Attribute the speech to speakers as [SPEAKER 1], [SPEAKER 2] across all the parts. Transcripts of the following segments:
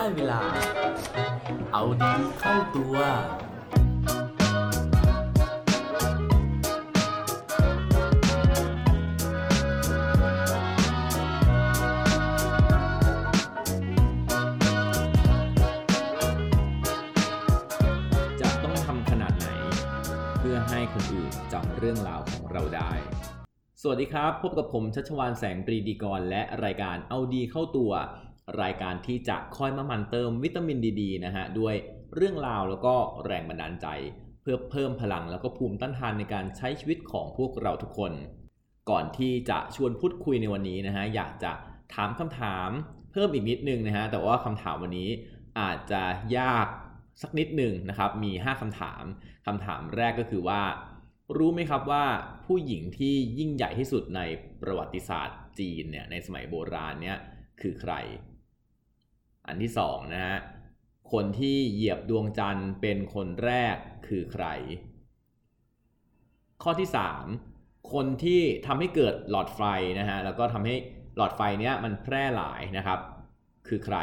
[SPEAKER 1] ได้เวลา เอาดีเข้าตัว
[SPEAKER 2] จะต้องทำขนาดไหน เพื่อให้คนอื่นจำเรื่องราวของเราได้ สวัสดีครับ พบกับผมชัชวานแสงปรีดีกร และรายการเอาดีเข้าตัว รายการที่จะคอยมาหมันเติมวิตามินดี ๆ นะฮะ ด้วยเรื่องราวแล้วก็แรงบันดาลใจ เพื่อเพิ่มพลังแล้วก็ภูมิต้านทานในการใช้ชีวิตของพวกเราทุกคน ก่อนที่จะชวนพูดคุยในวันนี้นะฮะ อยากจะถามคำถามเพิ่มอีกนิดนึงนะฮะ แต่ว่าคำถามวันนี้อาจจะยากสักนิดหนึ่งนะครับ มี 5คำถามคำถามแรกก็คือว่า รู้ไหมครับว่าผู้หญิงที่ยิ่งใหญ่ที่สุดในประวัติศาสตร์จีนเนี่ยในสมัยโบราณเนี่ยคือใคร อันที่สองนะฮะคนที่เหยียบดวงจันทร์เป็นคนแรกคือใคร ข้อที่3คนที่ทำให้เกิดหลอดไฟนะฮะแล้วก็ทำให้หลอดไฟเนี้ยมันแพร่หลายนะครับ คือใคร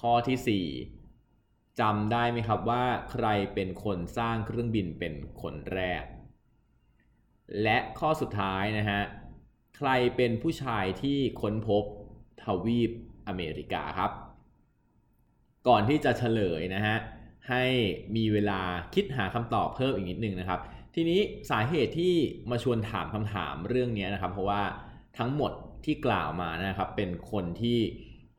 [SPEAKER 2] ข้อที่4จำได้ไหมครับว่าใครเป็นคนสร้างเครื่องบินเป็นคนแรก และข้อสุดท้ายนะฮะ ใครเป็นผู้ชายที่ค้นพบทวีป อเมริกาครับ ก่อนที่จะเฉลยนะฮะให้มีเวลาคิดหาคำตอบเพิ่มอีกนิดนึงนะครับ ทีนี้สาเหตุที่มาชวนถามคำถามเรื่องนี้นะครับ เพราะว่าทั้งหมดที่กล่าวมานะครับเป็นคนที่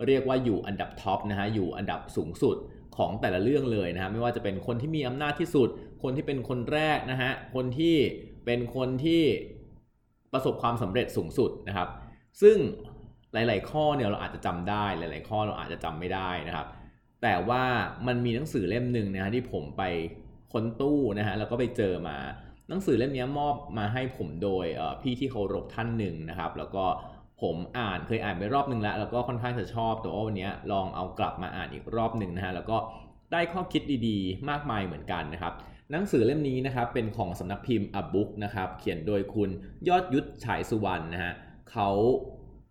[SPEAKER 2] เรียกว่าอยู่อันดับท็อปนะฮะอยู่อันดับสูงสุดของแต่ละเรื่องเลยนะฮะไม่ว่าจะเป็นคนที่มีอำนาจที่สุด คนที่เป็นคนแรกนะฮะคนที่เป็นคนที่ประสบความสำเร็จสูงสุดนะครับ ซึ่ง หลาย ๆ ข้อเนี่ยเราอาจจะจำได้ หลาย ๆ ข้อเราอาจจะจำไม่ได้นะครับ แต่ว่ามันมีหนังสือเล่มหนึ่งนะฮะที่ผมไปค้นตู้นะฮะแล้วก็ไปเจอมา หนังสือเล่มนี้มอบมาให้ผมโดยพี่ที่เคารพท่านหนึ่งนะครับ แล้วก็ผมอ่านเคยอ่านไปรอบหนึ่งแล้ว แล้วก็ค่อนข้างจะชอบแต่ว่าวันนี้ลองเอากลับมาอ่านอีกรอบหนึ่งนะฮะแล้วก็ได้ข้อคิดดีๆ มากมายเหมือนกันนะครับ หนังสือเล่มนี้นะครับเป็นของสำนักพิมพ์อบุ๊กนะครับเขียนโดยคุณยอดยุทธฉายสุวรรณนะฮะเขา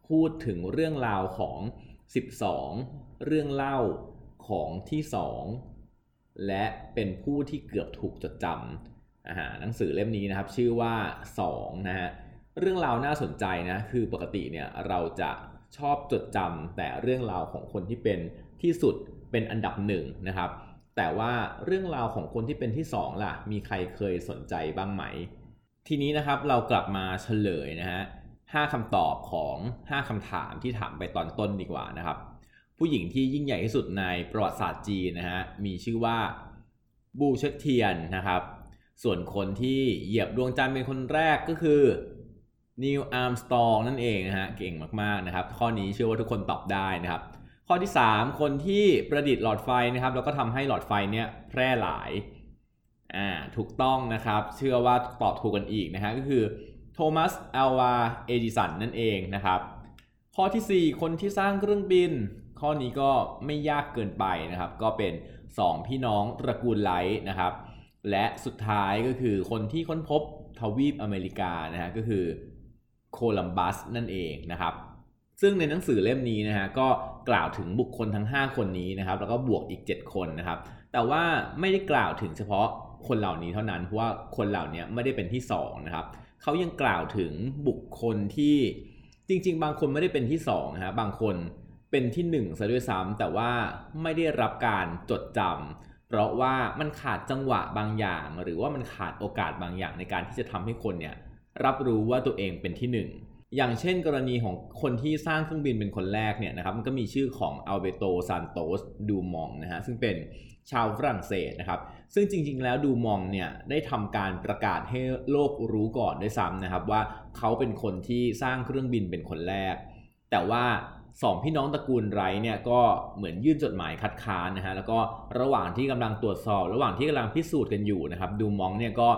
[SPEAKER 2] พูดถึงเรื่องราวของ 12 เรื่องเล่าของที่ 2 และเป็นผู้ที่เกือบถูกจดจำอ่าหนังสือเล่มนี้นะครับชื่อว่า 2 นะฮะเรื่องราวน่าสนใจนะคือปกติเนี่ยเราจะชอบจดจำแต่เรื่องราวของคนที่เป็นที่สุดเป็นอันดับหนึ่งนะครับแต่ว่าเรื่องราวของคนที่เป็นที่ 2 ล่ะ มีใครเคยสนใจบ้างไหม ทีนี้นะครับเรากลับมาเฉลยนะฮะ ห้าคำตอบของ 5คำถามที่ถามไปตอนต้นดีกว่านะครับ ผู้หญิงที่ยิ่งใหญ่ที่สุดในประวัติศาสตร์จีนนะฮะมีชื่อว่าบูเชเทียนนะครับ ส่วนคนที่เหยียบดวงจันทร์เป็นคนแรกก็คือนีลอาร์มสตรองนั่นเองนะฮะเก่งมากๆนะครับ ข้อนี้เชื่อว่าทุกคนตอบได้นะครับ ข้อที่ 3 คนที่ประดิษฐ์หลอดไฟนะครับ แล้วก็ทำให้หลอดไฟเนี่ยแพร่หลายอ่าถูกต้องนะครับ เชื่อว่าตอบถูกกันอีกนะฮะก็คือ โทมัสอัลวาเอดิสันนั่นเองนะครับ ข้อที่ 4 คนที่สร้างเครื่องบิน ข้อนี้ก็ไม่ยากเกินไปนะครับ ก็เป็น 2 พี่น้องตระกูลไรท์นะครับ และสุดท้ายก็คือคนที่ค้นพบทวีปอเมริกานะฮะก็คือโคลัมบัสนั่นเองนะครับ ซึ่งในหนังสือเล่มนี้นะฮะก็กล่าวถึงบุคคลทั้ง 5 คนนี้นะครับ แล้วก็บวกอีก 7 คนนะครับ แต่ว่าไม่ได้กล่าวถึงเฉพาะคนเหล่านี้เท่านั้นเพราะว่าคนเหล่านี้ไม่ได้เป็นที่2นะครับ เขายังกล่าวถึงบุคคลที่จริง ๆ บางคนไม่ได้เป็นที่2นะฮะบางคนเป็นที่1ซะด้วยซ้ำแต่ว่าไม่ได้รับการจดจำเพราะว่ามันขาดจังหวะบางอย่าง หรือว่ามันขาดโอกาสบางอย่างในการที่จะทำให้คนเนี่ยรับรู้ว่าตัวเองเป็นที่หนึ่งอย่างเช่นกรณีของคนที่สร้างเครื่องบินเป็นคนแรกเนี่ยนะครับมันก็มีชื่อของอัลเบโตซานโตสดูมองนะฮะซึ่งเป็นชาวฝรั่งเศสนะครับ ซึ่งจริง ๆ แล้วดูมองเนี่ยได้ทำการประกาศให้โลกรู้ก่อนด้วยซ้ำนะครับว่าเขาเป็นคนที่สร้างเครื่องบินเป็นคนแรก แต่ว่าสองพี่น้องตระกูลไรเนี่ยก็เหมือนยื่นจดหมายคัดค้านนะฮะแล้วก็ระหว่างที่กำลังตรวจสอบ ระหว่างที่กำลังพิสูจน์กันอยู่นะครับดูมองเนี่ยก็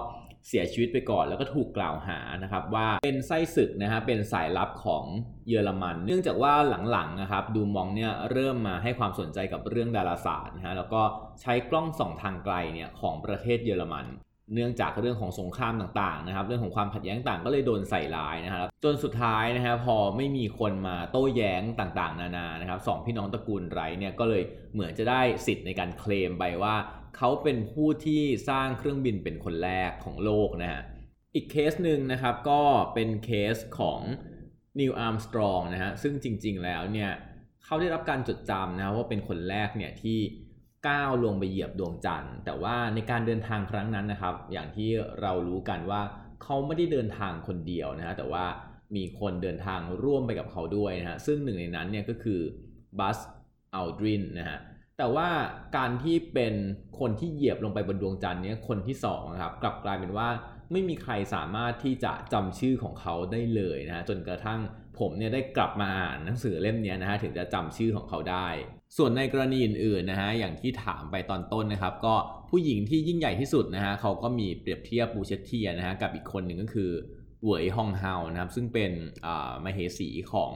[SPEAKER 2] เสียชีวิตไปก่อน แล้วก็ถูกกล่าวหานะครับว่าเป็นไส้ศึกนะฮะเป็นสายลับของเยอรมัน เนื่องจากว่าหลังๆนะครับดูมองเนี่ยเริ่มมาให้ความสนใจกับเรื่องดาราศาสตร์นะฮะแล้วก็ใช้กล้องส่องทางไกลเนี่ยของประเทศเยอรมันเนื่องจากเรื่องของสงครามต่างๆนะครับ เรื่องของความขัดแย้งต่างก็เลยโดนใส่ร้ายนะครับ จนสุดท้ายนะฮะพอไม่มีคนมาโต้แย้งต่างๆ นานานะครับสองพี่น้องตระกูลไรเนี่ยก็เลยเหมือนจะได้สิทธิ์ในการเคลมไปว่า เขาเป็นผู้ที่สร้างเครื่องบินเป็นคนแรกของโลกนะฮะ อีกเคสหนึ่งนะครับก็เป็นเคสของนิวอาร์มสตรองนะฮะ ซึ่งจริงๆแล้วเนี่ยเขาได้รับการจดจำนะว่าเป็นคนแรกเนี่ยที่ก้าวลงไปเหยียบดวงจันทร์ แต่ว่าในการเดินทางครั้งนั้นนะครับ อย่างที่เรารู้กันว่าเขาไม่ได้เดินทางคนเดียวนะฮะแต่ว่ามีคนเดินทางร่วมไปกับเขาด้วยนะฮะซึ่งหนึ่งในนั้นเนี่ยก็คือบัสอัลดรินนะฮะ แต่ว่าการที่เป็นคนที่เหยียบลงไปบนดวงจันทร์เนี่ยคนที่สองครับกลับกลายเป็นว่าไม่มีใครสามารถที่จะจำชื่อของเขาได้เลยนะฮะจนกระทั่งผมเนี่ยได้กลับมาอ่านหนังสือเล่มนี้นะฮะถึงจะจำชื่อของเขาได้ ส่วนในกรณีอื่นๆนะฮะอย่างที่ถามไปตอนต้นนะครับ ก็ผู้หญิงที่ยิ่งใหญ่ที่สุดนะฮะเขาก็มีเปรียบเทียบบูเชตเทียนะฮะกับอีกคนหนึ่งก็คือเหวยฮองเฮานะครับซึ่งเป็นมเหสีของ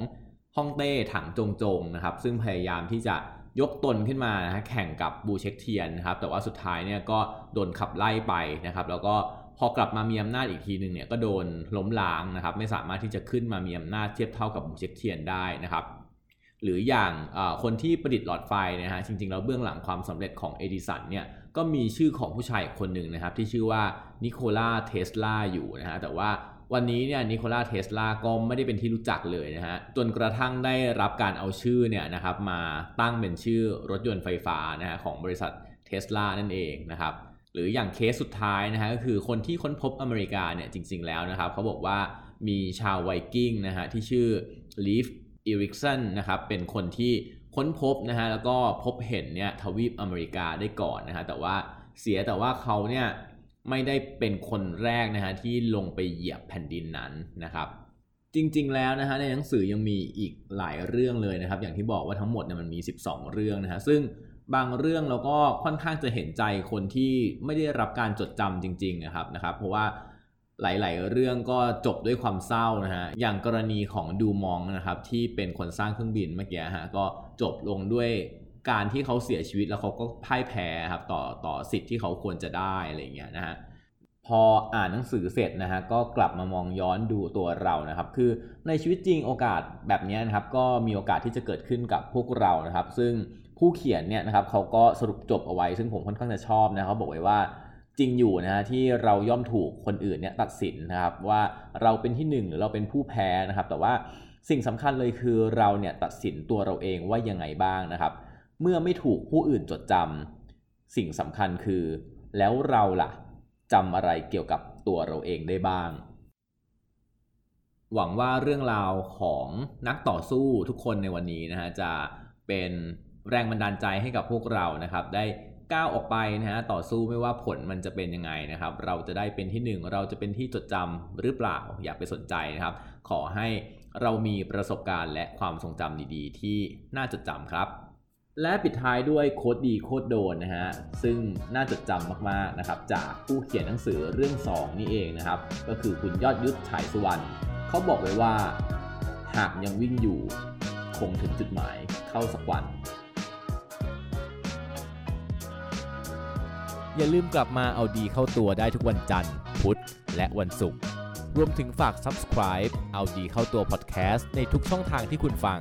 [SPEAKER 2] ฮ่องเต้ถังจงจงนะครับซึ่งพยายามที่จะ ยกตนขึ้นมานะแข่งกับบูเช็คเทียนนะครับแต่ว่าสุดท้ายเนี่ยก็โดนขับไล่ไปนะครับแล้วก็พอกลับมามีอำนาจอีกทีหนึ่งเนี่ยก็โดนล้มล้างนะครับไม่สามารถที่จะขึ้นมามีอำนาจเทียบเท่ากับบูเช็คเทียนได้นะครับหรืออย่างคนที่ประดิษฐ์หลอดไฟนะฮะจริงๆแล้วเบื้องหลังความสำเร็จของเอดิสันเนี่ยก็มีชื่อของผู้ชายคนหนึ่งนะครับที่ชื่อว่านิโคลาเทสลาอยู่นะฮะแต่ว่า วันนี้เนี่ยนิโคลาเทสลาก็ไม่ได้เป็นที่รู้จักเลยนะฮะจนกระทั่งได้รับการเอาชื่อเนี่ยนะครับมาตั้งเป็นชื่อรถยนต์ไฟฟ้านะฮะของบริษัทเทสลานั่นเองนะครับหรืออย่างเคสสุดท้ายนะฮะก็คือคนที่ค้นพบอเมริกาเนี่ยจริง ๆแล้วนะครับเขาบอกว่ามีชาวไวกิ้งนะฮะที่ชื่อลีฟอิริกสันนะครับเป็นคนที่ค้นพบนะฮะแล้วก็พบเห็นเนี่ยทวีปอเมริกาได้ก่อนนะฮะแต่ว่าเสียแต่ว่าเขาเนี่ย ไม่ได้เป็นคนแรกนะฮะที่ลงไปเหยียบแผ่นดินนั้นนะครับ จริงๆแล้วนะฮะในหนังสือยังมีอีกหลายเรื่องเลยนะครับ อย่างที่บอกว่าทั้งหมดเนี่ยมันมี 12 เรื่องนะฮะซึ่งบางเรื่องเราก็ค่อนข้างจะเห็นใจคนที่ไม่ได้รับการจดจำจริงๆนะครับนะครับ เพราะว่าหลายๆ เรื่องก็จบด้วยความเศร้านะฮะ อย่างกรณีของดูมองนะครับที่เป็นคนสร้างเครื่องบินเมื่อกี้ฮะก็จบลงด้วย การที่เขาเสียชีวิตแล้วเขาก็พ่ายแพ้ครับต่อต่อสิทธิ์ที่เขาควรจะได้อะไรเงี้ยนะฮะพออ่านหนังสือเสร็จนะฮะก็กลับมามองย้อนดูตัวเรานะครับ คือในชีวิตจริงโอกาสแบบนี้นะครับก็มีโอกาสที่จะเกิดขึ้นกับพวกเรานะครับ ซึ่งผู้เขียนเนี่ยนะครับเขาก็สรุปจบเอาไว้ ซึ่งผมค่อนข้างจะชอบนะเขาบอกไว้ว่าจริงอยู่นะฮะที่เราย่อมถูกคนอื่นเนี่ยตัดสินนะครับว่าเราเป็นที่หนึ่งหรือเราเป็นผู้แพ้นะครับ แต่ว่าสิ่งสำคัญเลยคือเราเนี่ยตัดสินตัวเราเองว่ายังไงบ้างนะครับ เมื่อไม่ถูกผู้อื่นจดจำสิ่งสำคัญคือ แล้วเราล่ะจำอะไรเกี่ยวกับตัวเราเองได้บ้าง หวังว่าเรื่องราวของนักต่อสู้ทุกคนในวันนี้นะฮะจะเป็นแรงบันดาลใจให้กับพวกเรานะครับ ได้ก้าวออกไปนะฮะต่อสู้ไม่ว่าผลมันจะเป็นยังไงนะครับ เราจะได้เป็นที่หนึ่งเราจะเป็นที่จดจำหรือเปล่าอย่าไปสนใจนะครับ ขอให้เรามีประสบการณ์และความทรงจำดีๆ ที่น่าจดจำครับ และปิดท้ายด้วยโคดดีโคดโดนนะฮะซึ่งน่าจดจำมากๆนะครับจากผู้เขียนหนังสือเรื่อง 2 นี่เองนะครับ ก็คือคุณยอดยุทธฉายสุวรรณเขาบอกไว้ว่า หากยังวิ่งอยู่ คงถึงจุดหมายเข้าสักวัน
[SPEAKER 3] อย่าลืมกลับมาเอาดีเข้าตัวได้ทุกวันจันทร์ พุธ และวันศุกร์รวมถึงฝาก subscribe เอาดีเข้าตัว podcast ในทุกช่องทางที่คุณฟัง